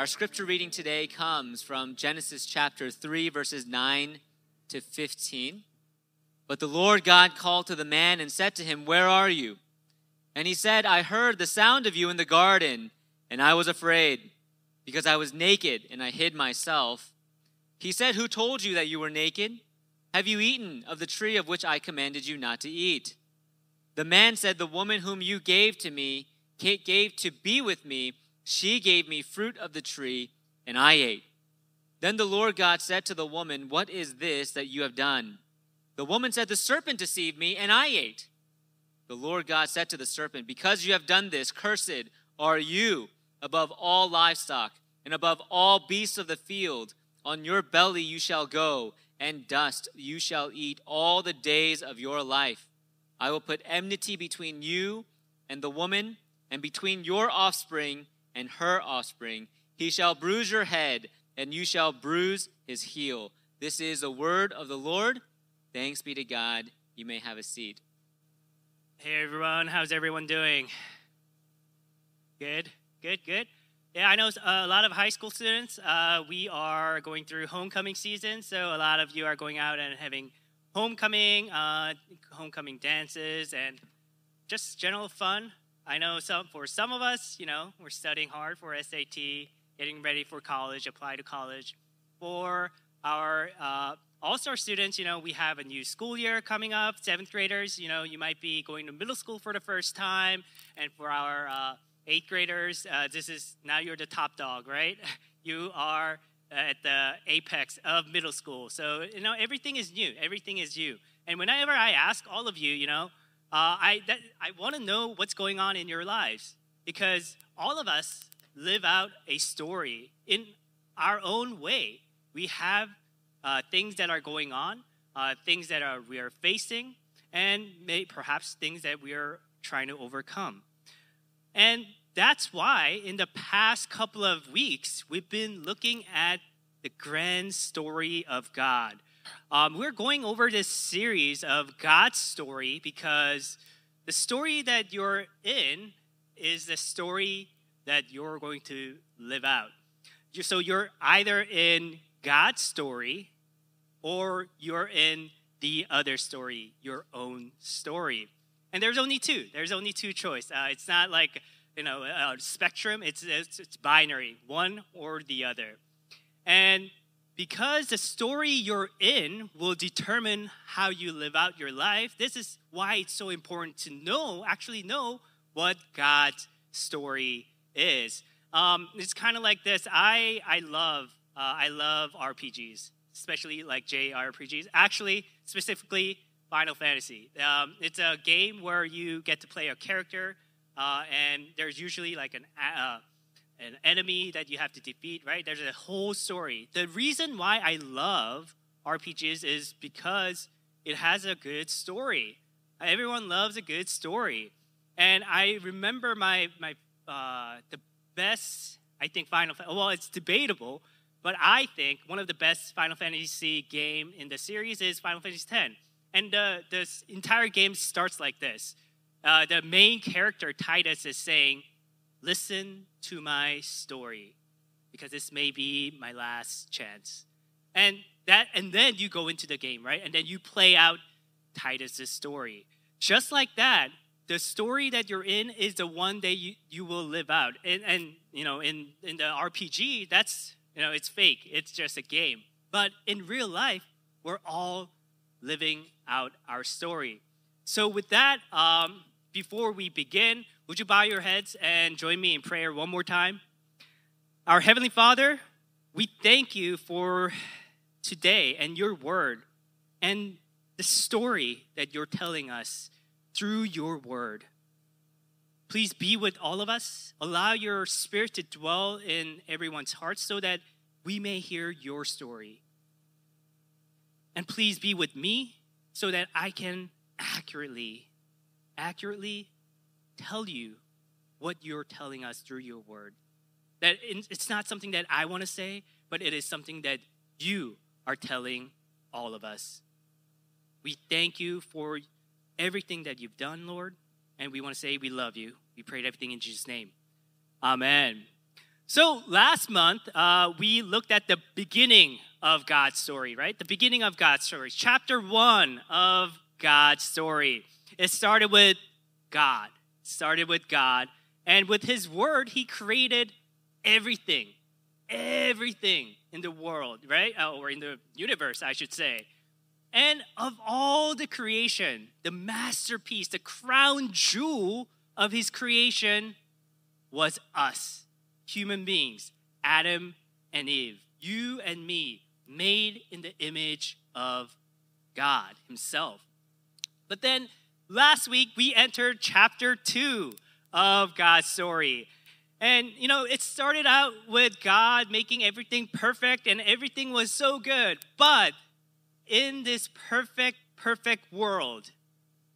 Our scripture reading today comes from Genesis chapter 3, verses 9 to 15. But the Lord God called to the man and said to him, Where are you? And he said, I heard the sound of you in the garden, and I was afraid, because I was naked and I hid myself. He said, Who told you that you were naked? Have you eaten of the tree of which I commanded you not to eat? The man said, The woman whom you gave to me, gave to be with me, she gave me fruit of the tree, and I ate. Then the Lord God said to the woman, What is this that you have done? The woman said, The serpent deceived me, and I ate. The Lord God said to the serpent, Because you have done this, cursed are you above all livestock and above all beasts of the field. On your belly you shall go, and dust you shall eat all the days of your life. I will put enmity between you and the woman, and between your offspring and her offspring. He shall bruise your head, and you shall bruise his heel. This is the word of the Lord. Thanks be to God. You may have a seat. Hey everyone, how's everyone doing? Good, good, good. Yeah, I know a lot of high school students. Uh, we are going through homecoming season, so a lot of you are going out and having homecoming, uh, homecoming dances, and just general fun. I know some for some of us, you know, we're studying hard for SAT, getting ready for college, apply to college. For our uh, all-star students, you know, we have a new school year coming up. Seventh graders, you know, you might be going to middle school for the first time, and for our uh, eighth graders, uh, this is now you're the top dog, right? You are at the apex of middle school. So, you know, everything is new. Everything is you. And whenever I ask all of you, you know, uh, I, that, I want to know what's going on in your lives because all of us live out a story in our own way. We have uh, things that are going on, uh, things that are, we are facing, and may, perhaps things that we are trying to overcome. And that's why in the past couple of weeks, we've been looking at the grand story of God. Um, we're going over this series of God's story because the story that you're in is the story that you're going to live out. So you're either in God's story or you're in the other story, your own story. And there's only two. There's only two choice. Uh, it's not like you know a spectrum. It's, it's it's binary, one or the other. And because the story you're in will determine how you live out your life, this is why it's so important to know, actually know what God's story is. Um, it's kind of like this. I I love uh, I love RPGs, especially like JRPGs. Actually, specifically Final Fantasy. Um, it's a game where you get to play a character, uh, and there's usually like an uh, an enemy that you have to defeat, right? There's a whole story. The reason why I love RPGs is because it has a good story. Everyone loves a good story. And I remember my, my uh, the best, I think, Final Fantasy, well, it's debatable, but I think one of the best Final Fantasy game in the series is Final Fantasy X. And uh, this entire game starts like this. Uh, the main character, Tidus, is saying, listen to my story because this may be my last chance. And that and then you go into the game, right? And then you play out Tidus's story. Just like that, the story that you're in is the one that you, you will live out. And, and you know, in, in the RPG, that's you know, it's fake. It's just a game. But in real life, we're all living out our story. So with that, um, before we begin, would you bow your heads and join me in prayer one more time? Our Heavenly Father, we thank you for today and your word and the story that you're telling us through your word. Please be with all of us. Allow your spirit to dwell in everyone's heart so that we may hear your story. And please be with me so that I can accurately, accurately tell you what you're telling us through your word. That it's not something that I want to say, but it is something that you are telling all of us. We thank you for everything that you've done, Lord, and we want to say we love you. We prayed everything in Jesus' name. Amen. So last month, uh, we looked at the beginning of God's story, right? The beginning of God's story, chapter one of God's story. It started with God. Started with God, and with His Word, He created everything, everything in the world, right? Uh, or in the universe, I should say. And of all the creation, the masterpiece, the crown jewel of His creation was us human beings, Adam and Eve, you and me, made in the image of God Himself. But then last week we entered chapter two of God's story. And, you know, it started out with God making everything perfect and everything was so good. But in this perfect, perfect world,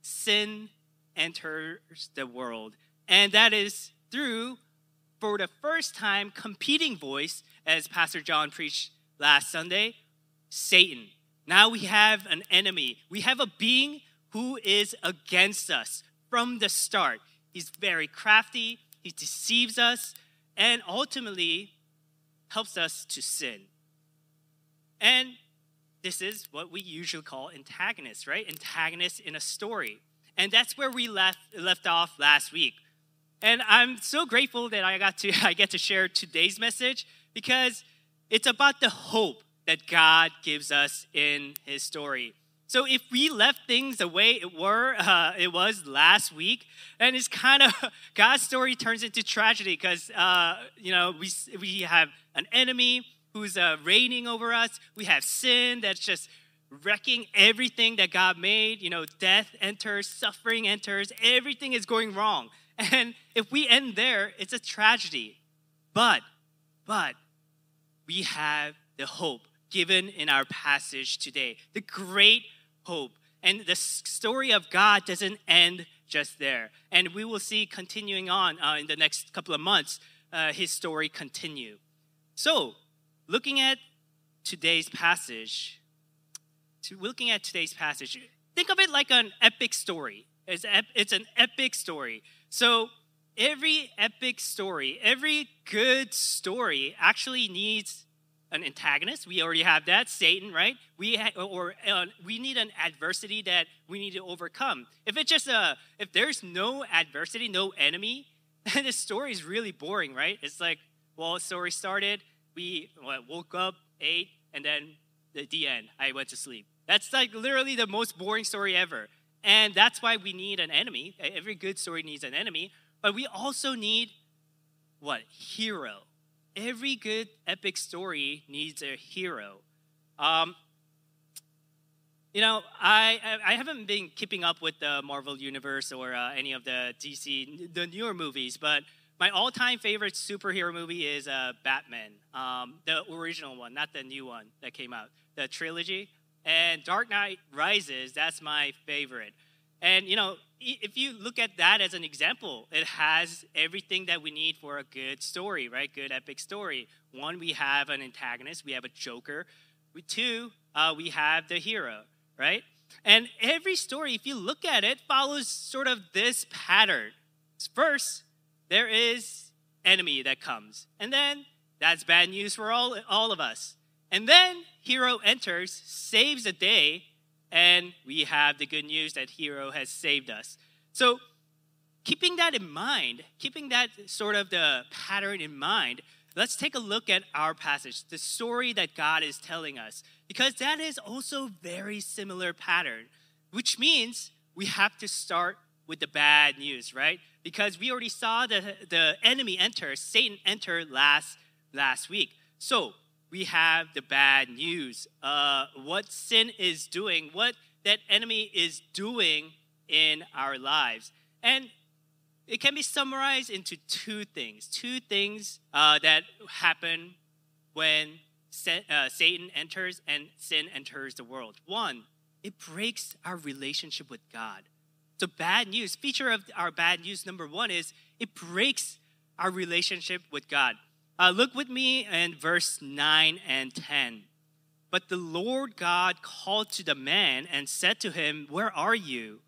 sin enters the world. And that is through for the first time, competing voice, as Pastor John preached last Sunday, Satan. Now we have an enemy. We have a being who is against us from the start. He's very crafty, he deceives us, and ultimately helps us to sin. And this is what we usually call antagonists, right? Antagonists in a story. And that's where we left, left off last week. And I'm so grateful that I got to I get to share today's message because it's about the hope that God gives us in his story. So if we left things the way it were, uh, it was last week, and it's kind of God's story turns into tragedy because uh, you know we we have an enemy who's uh, reigning over us. We have sin that's just wrecking everything that God made. You know, death enters, suffering enters, everything is going wrong. And if we end there, it's a tragedy. But, but, we have the hope given in our passage today, the great hope. And the story of God doesn't end just there. And we will see continuing on uh, in the next couple of months, uh, his story continue. So, looking at today's passage, to looking at today's passage, think of it like an epic story. It's, ep- it's an epic story. So, every epic story, every good story actually needs an antagonist. We already have that, Satan, right? We ha- or uh, we need an adversity that we need to overcome. If it's just a, if there's no adversity, no enemy, then the story is really boring, right? It's like, well, the story started, we what, woke up, ate, and then the, the end. I went to sleep. That's like literally the most boring story ever. And that's why we need an enemy. Every good story needs an enemy, but we also need what? Hero. Every good epic story needs a hero. Um, you know, I I haven't been keeping up with the Marvel universe or uh, any of the DC the newer movies, but my all-time favorite superhero movie is uh, Batman, um, the original one, not the new one that came out, the trilogy. And Dark Knight Rises, that's my favorite. And you know, if you look at that as an example, it has everything that we need for a good story, right? Good epic story. One, we have an antagonist, we have a joker. We, Two, uh, we have the hero, right? And every story, if you look at it, follows sort of this pattern. First, there is enemy that comes, and then that's bad news for all, all of us. And then hero enters, saves the day, and we have the good news that hero has saved us. So, keeping that in mind, keeping that sort of the pattern in mind, let's take a look at our passage, the story that God is telling us, because that is also very similar pattern, which means we have to start with the bad news, right? Because we already saw the, the enemy enter, Satan enter last last week. So we have the bad news. Uh, what sin is doing, what that enemy is doing in our lives. And it can be summarized into two things two things uh, that happen when uh, Satan enters and sin enters the world. One, it breaks our relationship with God. So, bad news, feature of our bad news number one is it breaks our relationship with God. Uh, look with me in verse 9 and 10. But the Lord God called to the man and said to him, Where are you?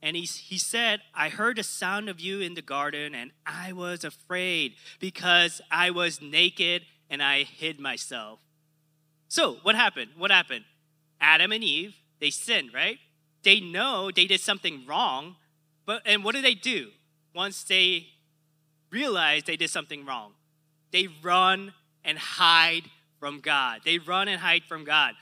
And he, he said, I heard the sound of you in the garden, and I was afraid because I was naked and I hid myself. So, what happened? What happened? Adam and Eve, they sinned, right? They know they did something wrong, but and what do they do? Once they realize they did something wrong, they run and hide from God. They run and hide from God,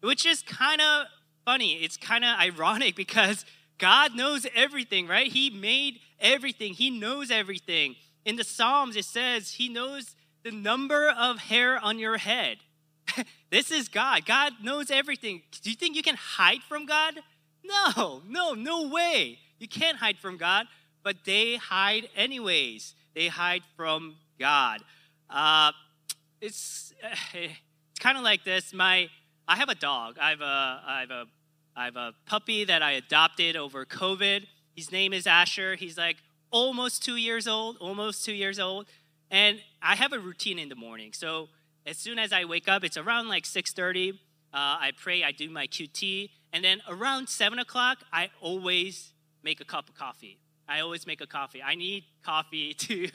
which is kind of funny. It's kind of ironic because God knows everything, right? He made everything, He knows everything. In the Psalms, it says He knows the number of hair on your head. this is God. God knows everything. Do you think you can hide from God? No, no, no way. You can't hide from God, but they hide anyways. They hide from God. Uh, it's it's kind of like this. My I have a dog. I have a I have a I have a puppy that I adopted over COVID. His name is Asher. He's like almost two years old, almost two years old. And I have a routine in the morning. So as soon as I wake up, it's around like 6:30. Uh, I pray, I do my QT, and then around seven o'clock, I always make a cup of coffee. I always make a coffee. I need coffee to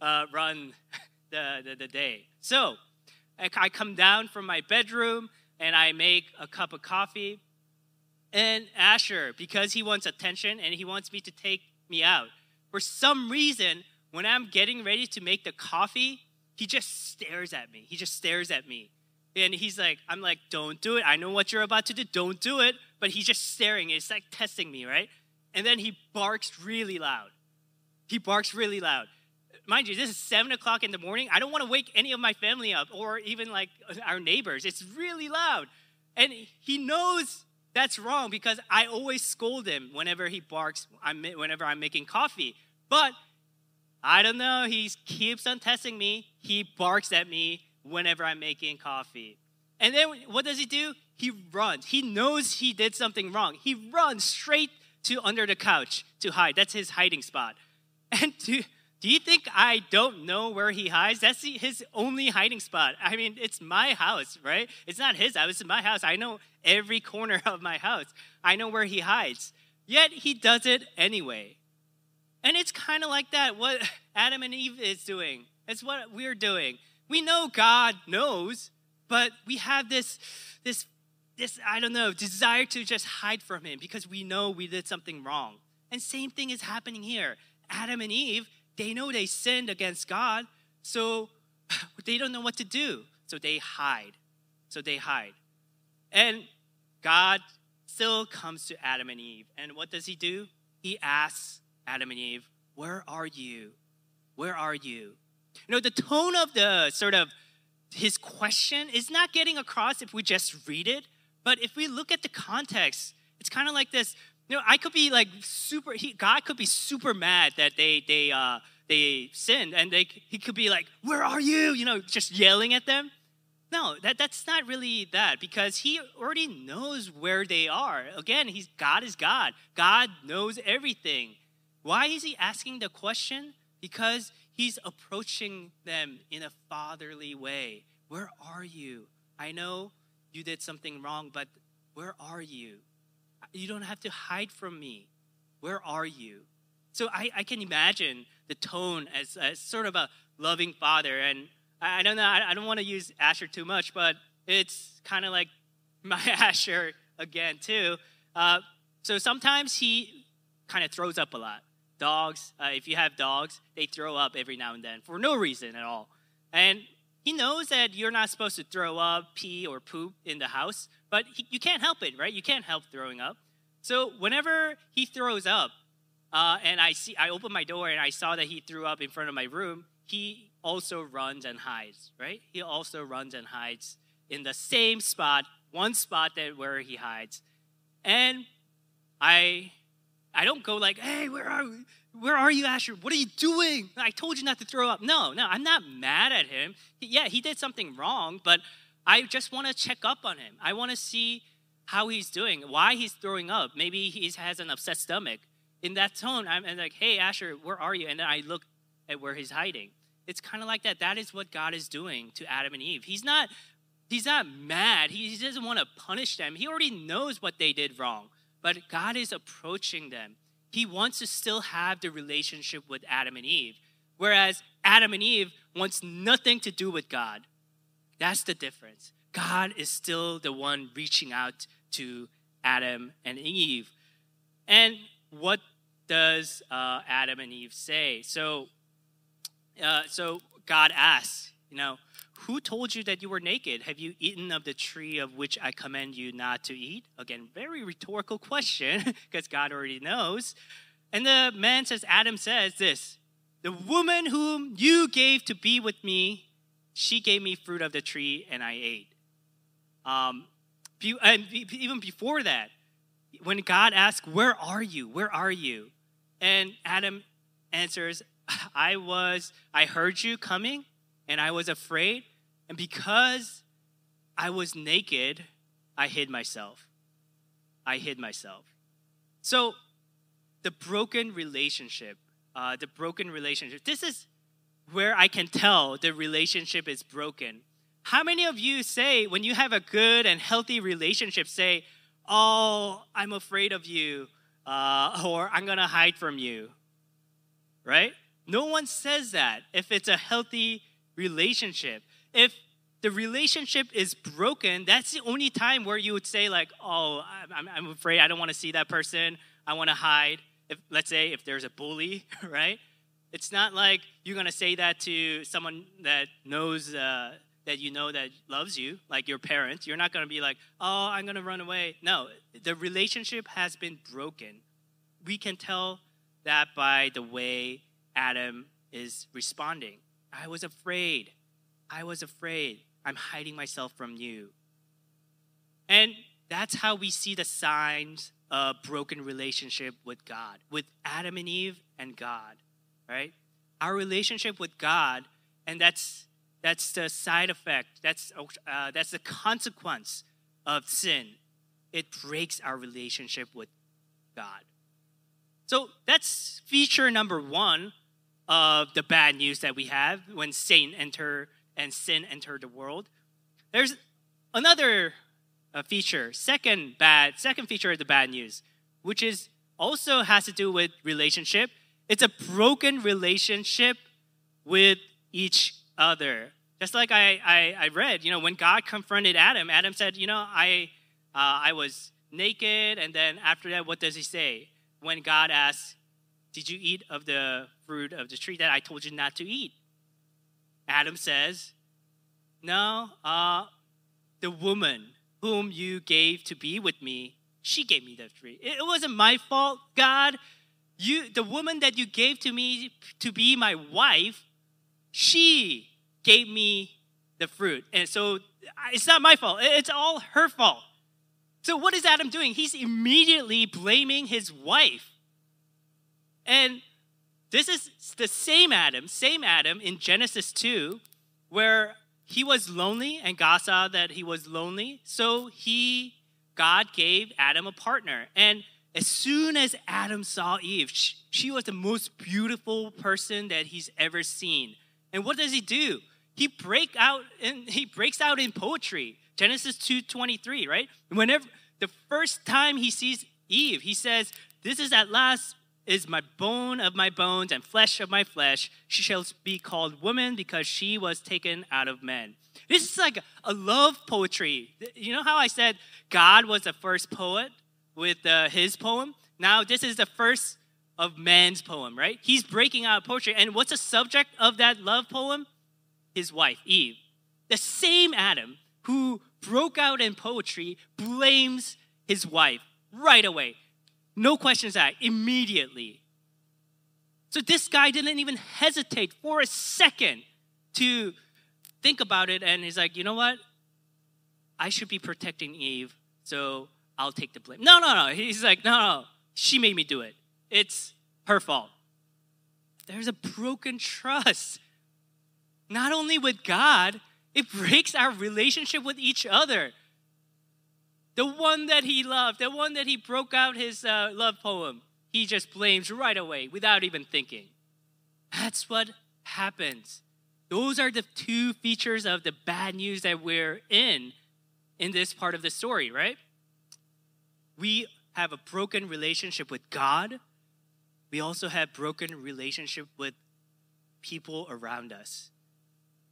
uh, run the, the, the, day. So I, I come down from my bedroom and I make a cup of coffee. And Asher, because he wants attention and he wants me to take me out, for some reason, when I'm getting ready to make the coffee, he just stares at me. He just stares at me. And he's like, I'm like, don't do it. I know what you're about to do. Don't do it. But he's just staring. It's like testing me, right? And then he barks really loud. He barks really loud. Mind you, this is seven o'clock in the morning. I don't want to wake any of my family up or even like our neighbors. It's really loud. And he knows that's wrong because I always scold him whenever he barks, whenever I'm making coffee. But I don't know, he keeps on testing me. He barks at me whenever I'm making coffee. And then what does he do? He runs. He knows he did something wrong. He runs straight to under the couch to hide. That's his hiding spot. And do, do you think I don't know where he hides? That's his only hiding spot. I mean, it's my house, right? It's not his house, it's my house. I know every corner of my house. I know where he hides. Yet he does it anyway. And it's kind of like that, what Adam and Eve is doing. It's what we're doing. We know God knows, but we have this, this, this, I don't know, desire to just hide from him because we know we did something wrong. And same thing is happening here. Adam and Eve, they know they sinned against God, so they don't know what to do. So they hide. So they hide. And God still comes to Adam and Eve. And what does he do? He asks Adam and Eve, Where are you? Where are you? You know, the tone of the sort of his question is not getting across if we just read it, but if we look at the context, it's kind of like this. You know, I could be like super. He, God could be super mad that they they uh, they sinned, and they he could be like, "Where are you?" You know, just yelling at them. No, that, that's not really that because he already knows where they are. Again, he's God is God. God knows everything. Why is he asking the question? Because he's approaching them in a fatherly way. Where are you? I know you did something wrong, but where are you? You don't have to hide from me. Where are you? So I, I can imagine the tone as, as sort of a loving father. And I, I don't know, I, I don't want to use Asher too much, but it's kind of like my Asher again, too. Uh, so sometimes he kind of throws up a lot. Dogs, uh, if you have dogs, they throw up every now and then for no reason at all. And he knows that you're not supposed to throw up, pee, or poop in the house, but he, you can't help it, right? You can't help throwing up. So whenever he throws up, uh, and I see, I open my door and I saw that he threw up in front of my room. He also runs and hides, right? He also runs and hides in the same spot, one spot that where he hides, and I I don't go like, hey, where are where are you, Asher? What are you doing? I told you not to throw up. No, no, I'm not mad at him. Yeah, he did something wrong, but I just want to check up on him. I want to see how he's doing, why he's throwing up. Maybe he has an upset stomach. In that tone, I'm, like, hey, Asher, where are you? And then I look at where he's hiding. It's kind of like that. That is what God is doing to Adam and Eve. He's not, he's not mad. He doesn't want to punish them. He already knows what they did wrong but God is approaching them he wants to still have the relationship with Adam and Eve. Whereas Adam and Eve wants nothing to do with God. That's the difference. God is still the one reaching out to Adam and Eve. And what does uh, Adam and Eve say? So, uh, so God asks, you know, who told you that you were naked? Have you eaten of the tree of which I command you not to eat? Again, very rhetorical question because God already knows. And the man says, Adam says this The woman whom you gave to be with me, she gave me fruit of the tree and I ate. Um, and even before that, when God asked, Where are you? Where are you? And Adam answers, I was, I heard you coming and I was afraid. And because I was naked, I hid myself. I hid myself. So, the broken relationship, uh, the broken relationship, this is where I can tell the relationship is broken. How many of you say, when you have a good and healthy relationship, say, Oh, I'm afraid of you, uh, or I'm gonna hide from you? Right? No one says that if it's a healthy relationship. If the relationship is broken, that's the only time where you would say, like, oh, I'm, I'm afraid I don't want to see that person. I want to hide. If, let's say if there's a bully, right? It's not like you're going to say that to someone that knows, uh, that you know that loves you, like your parents. You're not going to be like, oh, I'm going to run away. No, the relationship has been broken. We can tell that by the way Adam is responding. I was afraid. I was afraid. I'm hiding myself from you. And that's how we see the signs of broken relationship with God, with Adam and Eve and God, right? Our relationship with God, and that's that's the side effect. That's uh, that's the consequence of sin. It breaks our relationship with God. So that's feature number one of the bad news that we have when Satan enter and sin entered the world. There's another uh, feature, second bad, second feature of the bad news, which is also has to do with relationship. It's a broken relationship with each other. Just like I, I, I read, you know, when God confronted Adam, Adam said, you know, I, uh, I was naked, and then after that, what does he say? When God asks, did you eat of the fruit of the tree that I told you not to eat? Adam says, No, uh, the woman whom you gave to be with me, she gave me the tree. It wasn't my fault, God. You, the woman that you gave to me to be my wife, she gave me the fruit. And so it's not my fault, it's all her fault. So, what is Adam doing? He's immediately blaming his wife. And this is the same Adam, same Adam in Genesis 2, where he was lonely and God saw that he was lonely. So he, God gave Adam a partner. And as soon as Adam saw Eve, she, she was the most beautiful person that he's ever seen. And what does he do? He break out and he breaks out in poetry. Genesis 2:23, right? Whenever the first time he sees Eve, he says, "This is at last is my bone of my bones and flesh of my flesh. She shall be called woman because she was taken out of men. This is like a love poetry. You know how I said God was the first poet with uh, his poem? Now, this is the first of man's poem, right? He's breaking out poetry. And what's the subject of that love poem? His wife, Eve. The same Adam who broke out in poetry blames his wife right away. No questions asked, immediately. So this guy didn't even hesitate for a second to think about it, and he's like, you know what? I should be protecting Eve, so I'll take the blame. No, no, no. He's like, no, no. She made me do it. It's her fault. There's a broken trust. Not only with God, it breaks our relationship with each other the one that he loved, the one that he broke out his uh, love poem, he just blames right away without even thinking. That's what happens. Those are the two features of the bad news that we're in in this part of the story, right? We have a broken relationship with God, we also have broken relationship with people around us.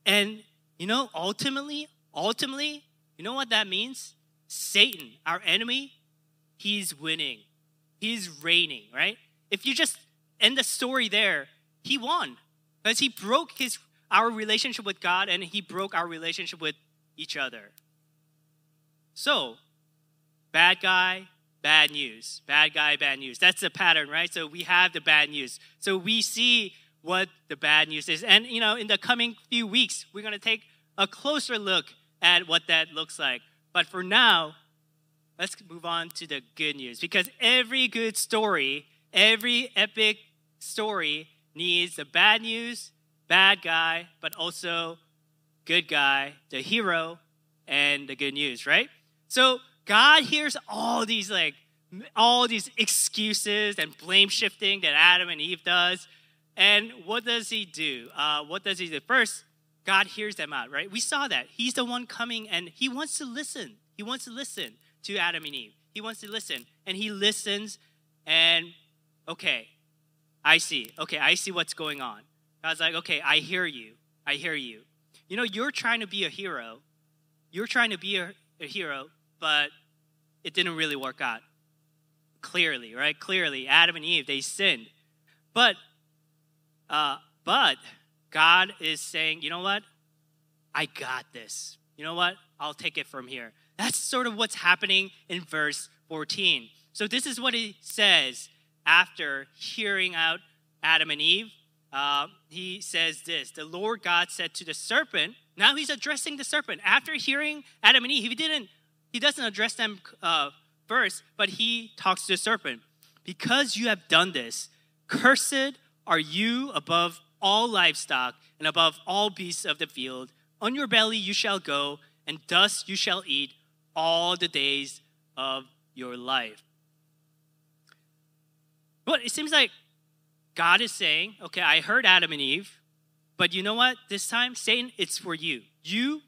And you know, ultimately, ultimately, you know what that means? Satan, our enemy, he's winning. He's reigning, right? If you just end the story there, he won. Because he broke his our relationship with God and he broke our relationship with each other. So, bad guy, bad news. Bad guy, bad news. That's the pattern, right? So we have the bad news. So we see what the bad news is. And, you know, in the coming few weeks, we're going to take a closer look at what that looks like. But for now, let's move on to the good news because every good story, every epic story needs the bad news, bad guy, but also good guy, the hero, and the good news, right? So God hears all these like all these excuses and blame shifting that Adam and Eve does. And what does he do? Uh, what does he do? First, God hears them out, right? We saw that. He's the one coming and he wants to listen. He wants to listen to Adam and Eve. He wants to listen. And he listens and, okay, I see. Okay, I see what's going on. God's like, okay, I hear you. I hear you. You know, you're trying to be a hero. You're trying to be a, a hero, but it didn't really work out. Clearly, right? Clearly, Adam and Eve, they sinned. But, uh, but God is saying, you know what? I got this. You know what? I'll take it from here. That's sort of what's happening in verse 14. So, this is what he says after hearing out Adam and Eve. Uh, he says this The Lord God said to the serpent, now he's addressing the serpent. After hearing Adam and Eve, he didn't, he doesn't address them uh, first, but he talks to the serpent. Because you have done this, cursed are you above all livestock and above all beasts of the field. On your belly you shall go, and dust you shall eat all the days of your life. But it seems like God is saying, okay, I heard Adam and Eve, but you know what? This time, Satan, it's for you. You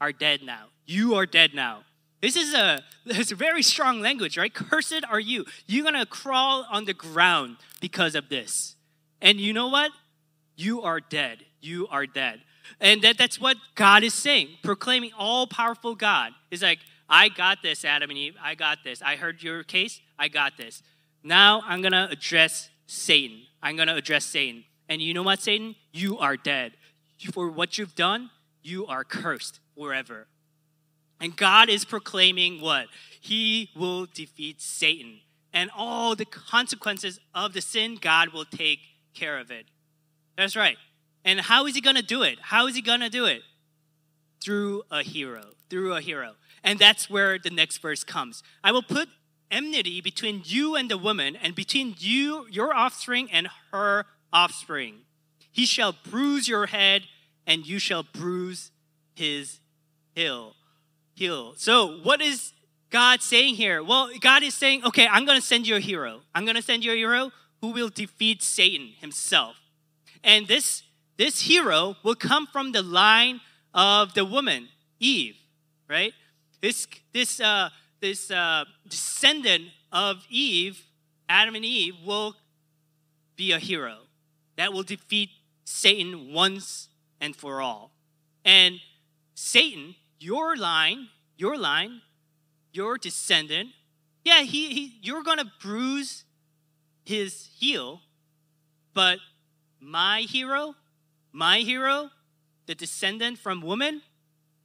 are dead now. You are dead now. This is a, this a very strong language, right? Cursed are you. You're going to crawl on the ground because of this. And you know what? You are dead. You are dead. And that, that's what God is saying, proclaiming all powerful God. is like, I got this, Adam and Eve. I got this. I heard your case. I got this. Now I'm going to address Satan. I'm going to address Satan. And you know what, Satan? You are dead. For what you've done, you are cursed forever. And God is proclaiming what? He will defeat Satan. And all the consequences of the sin, God will take care of it. That's right. And how is he going to do it? How is he going to do it? Through a hero. Through a hero. And that's where the next verse comes. I will put enmity between you and the woman, and between you, your offspring, and her offspring. He shall bruise your head, and you shall bruise his heel. Heel. So, what is God saying here? Well, God is saying, okay, I'm going to send you a hero. I'm going to send you a hero who will defeat Satan himself. And this, this hero will come from the line of the woman, Eve, right? This, this, uh, this uh, descendant of Eve, Adam and Eve, will be a hero that will defeat Satan once and for all. And Satan, your line, your line, your descendant, yeah, he, he you're gonna bruise his heel, but my hero, my hero, the descendant from woman,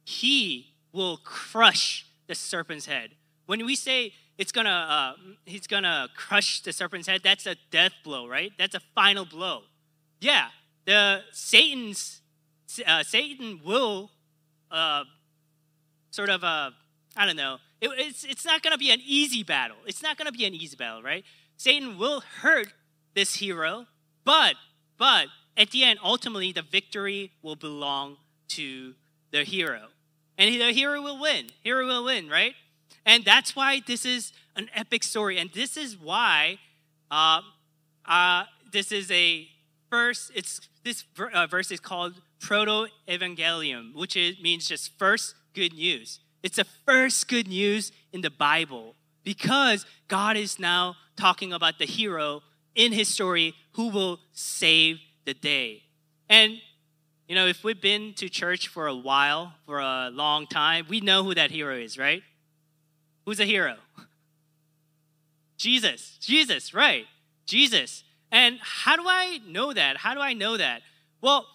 he will crush the serpent's head. When we say it's gonna, uh, he's gonna crush the serpent's head, that's a death blow, right? That's a final blow. Yeah, the Satan's uh, Satan will uh, sort of a, I don't know. It, it's it's not gonna be an easy battle. It's not gonna be an easy battle, right? Satan will hurt this hero, but but at the end, ultimately, the victory will belong to the hero, and the hero will win. Hero will win, right? And that's why this is an epic story, and this is why uh, uh, this is a first, it's this uh, verse is called proto evangelium, which is, means just first good news. It's the first good news in the Bible because God is now talking about the hero in his story who will save the day. And you know, if we've been to church for a while, for a long time, we know who that hero is, right? Who's a hero? Jesus. Jesus, right. Jesus. And how do I know that? How do I know that? Well,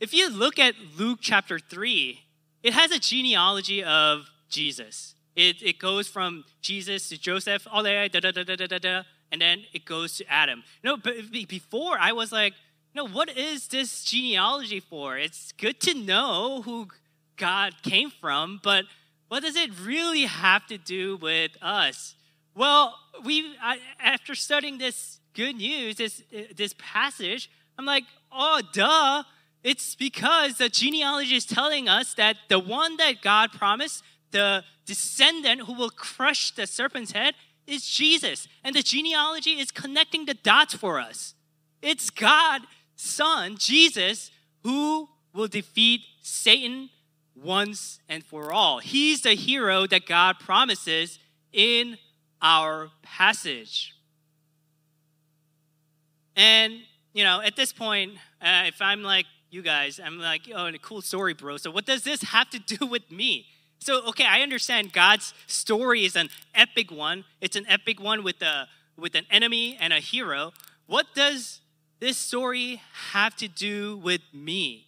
if you look at Luke chapter 3, it has a genealogy of Jesus. It, it goes from Jesus to Joseph, all the da, da, da, da, da, da, and then it goes to Adam. You know, but before I was like, know, what is this genealogy for? It's good to know who God came from, but what does it really have to do with us? Well, we after studying this good news, this this passage, I'm like, oh, duh. It's because the genealogy is telling us that the one that God promised, the descendant who will crush the serpent's head, is Jesus. And the genealogy is connecting the dots for us. It's God's Son, Jesus, who will defeat Satan once and for all. He's the hero that God promises in our passage. And, you know, at this point, uh, if I'm like you guys, I'm like, oh, and a cool story, bro. So, what does this have to do with me? So, okay, I understand God's story is an epic one. It's an epic one with a with an enemy and a hero. What does this story have to do with me?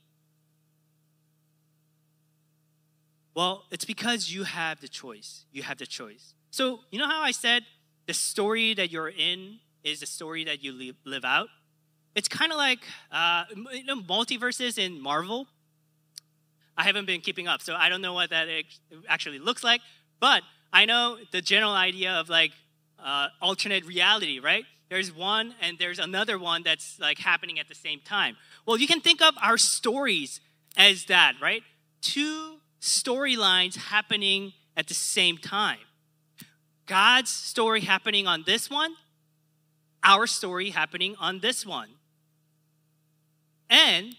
Well, it's because you have the choice. You have the choice. So, you know how I said the story that you're in is the story that you live out? It's kind of like uh, you know, multiverses in Marvel. I haven't been keeping up, so I don't know what that actually looks like. But I know the general idea of like uh, alternate reality, right? There's one and there's another one that's like happening at the same time. Well, you can think of our stories as that, right? Two storylines happening at the same time. God's story happening on this one, our story happening on this one. And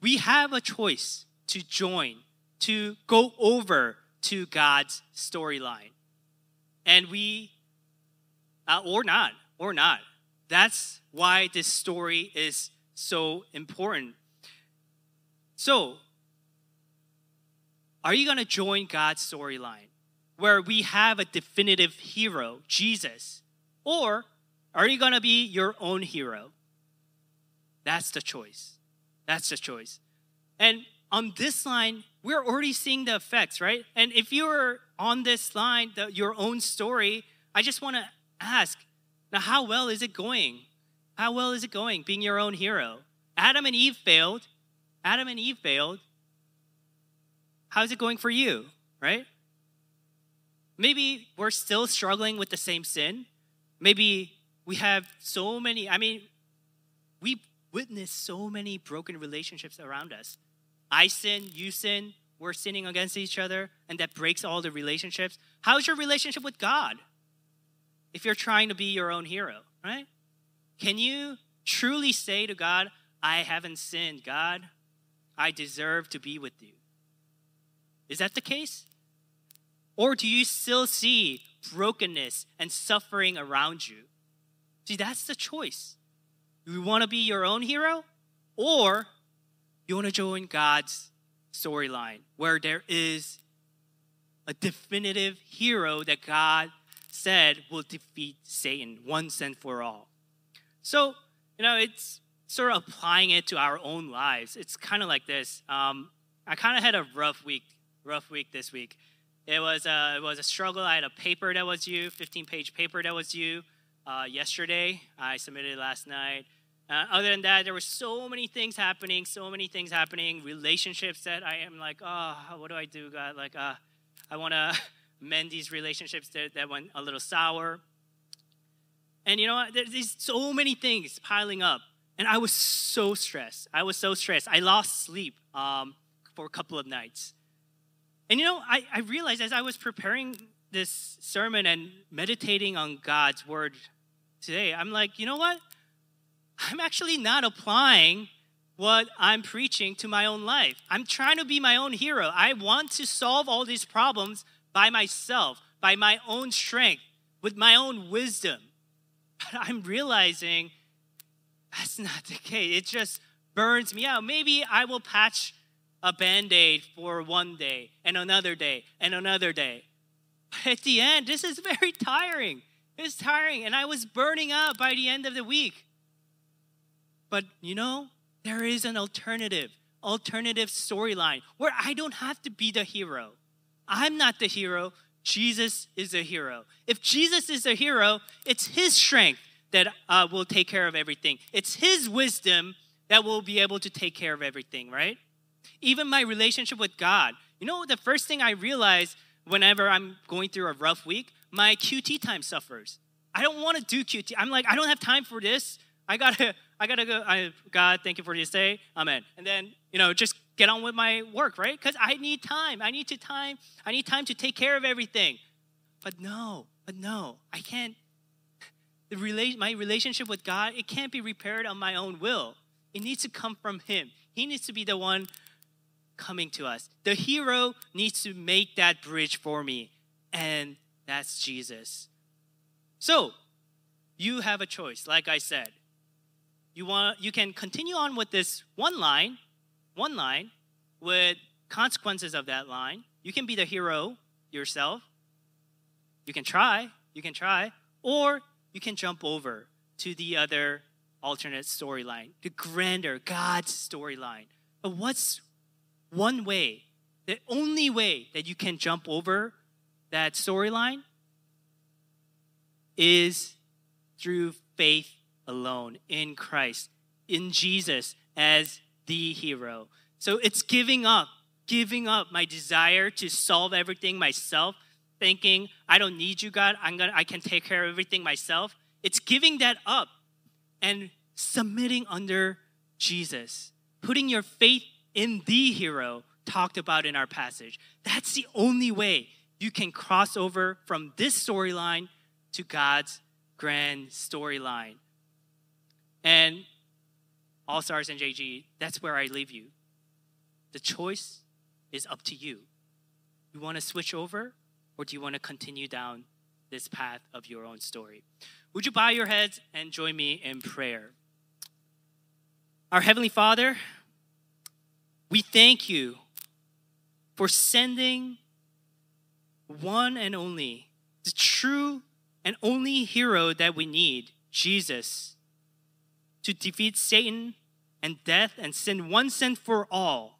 we have a choice to join, to go over to God's storyline. And we, uh, or not, or not. That's why this story is so important. So, are you going to join God's storyline where we have a definitive hero, Jesus? Or are you going to be your own hero? That's the choice. That's the choice. And on this line, we're already seeing the effects, right? And if you're on this line, the, your own story, I just want to ask now, how well is it going? How well is it going being your own hero? Adam and Eve failed. Adam and Eve failed. How's it going for you, right? Maybe we're still struggling with the same sin. Maybe we have so many, I mean, witness so many broken relationships around us. I sin, you sin, we're sinning against each other, and that breaks all the relationships. How's your relationship with God? If you're trying to be your own hero, right? Can you truly say to God, I haven't sinned, God, I deserve to be with you? Is that the case? Or do you still see brokenness and suffering around you? See, that's the choice. You want to be your own hero? Or you want to join God's storyline where there is a definitive hero that God said will defeat Satan once and for all. So, you know, it's sort of applying it to our own lives. It's kind of like this. Um, I kind of had a rough week rough week this week. It was a, it was a struggle. I had a paper that was due, 15 page paper that was due uh, yesterday. I submitted last night. Uh, other than that, there were so many things happening, so many things happening, relationships that I am like, oh, what do I do, God? Like, uh, I want to mend these relationships that, that went a little sour. And you know? There's so many things piling up. And I was so stressed. I was so stressed. I lost sleep um, for a couple of nights. And you know, I, I realized as I was preparing this sermon and meditating on God's word today, I'm like, you know what? I'm actually not applying what I'm preaching to my own life. I'm trying to be my own hero. I want to solve all these problems by myself, by my own strength, with my own wisdom. But I'm realizing that's not the case. It just burns me out. Maybe I will patch a band aid for one day and another day and another day. But at the end, this is very tiring. It's tiring, and I was burning out by the end of the week. But you know, there is an alternative, alternative storyline where I don't have to be the hero. I'm not the hero. Jesus is the hero. If Jesus is the hero, it's his strength that uh, will take care of everything. It's his wisdom that will be able to take care of everything, right? Even my relationship with God. You know, the first thing I realize whenever I'm going through a rough week, my QT time suffers. I don't want to do QT. I'm like, I don't have time for this. I gotta, I gotta go. I, God, thank you for this day. Amen. And then, you know, just get on with my work, right? Because I need time. I need to time. I need time to take care of everything. But no, but no, I can't. The rela- my relationship with God, it can't be repaired on my own will. It needs to come from Him. He needs to be the one coming to us. The hero needs to make that bridge for me, and that's Jesus. So, you have a choice, like I said. You want you can continue on with this one line, one line with consequences of that line. You can be the hero yourself. You can try, you can try, or you can jump over to the other alternate storyline, the grander God's storyline. But what's one way, the only way that you can jump over that storyline is through faith alone in Christ, in Jesus as the hero. So it's giving up, giving up my desire to solve everything myself, thinking I don't need you, God. I'm gonna, I can take care of everything myself. It's giving that up and submitting under Jesus, putting your faith in the hero talked about in our passage. That's the only way you can cross over from this storyline to God's grand storyline. And All Stars and JG, that's where I leave you. The choice is up to you. You want to switch over, or do you want to continue down this path of your own story? Would you bow your heads and join me in prayer? Our Heavenly Father, we thank you for sending one and only, the true and only hero that we need, Jesus, to defeat Satan and death and sin once and for all.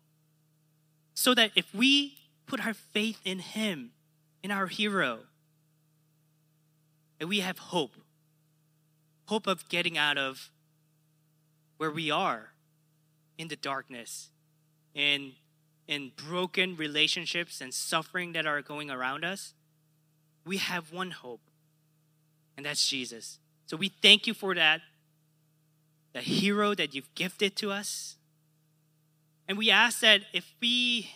So that if we put our faith in him, in our hero, that we have hope hope of getting out of where we are in the darkness, in, in broken relationships and suffering that are going around us, we have one hope, and that's Jesus. So we thank you for that, the hero that you've gifted to us. And we ask that if we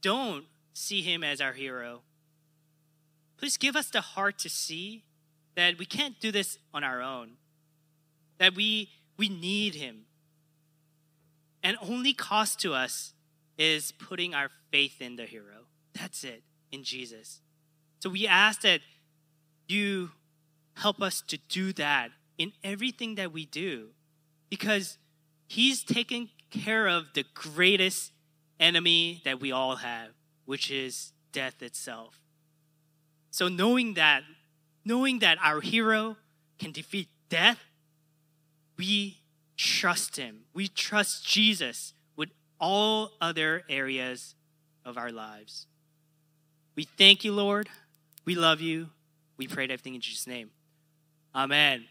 don't see him as our hero, please give us the heart to see that we can't do this on our own, that we, we need him. And only cost to us is putting our faith in the hero. That's it, in Jesus. So we ask that you help us to do that in everything that we do because he's taken care of the greatest enemy that we all have, which is death itself. So knowing that, knowing that our hero can defeat death, we trust him. We trust Jesus with all other areas of our lives. We thank you, Lord. We love you. We pray everything in Jesus' name. Amen.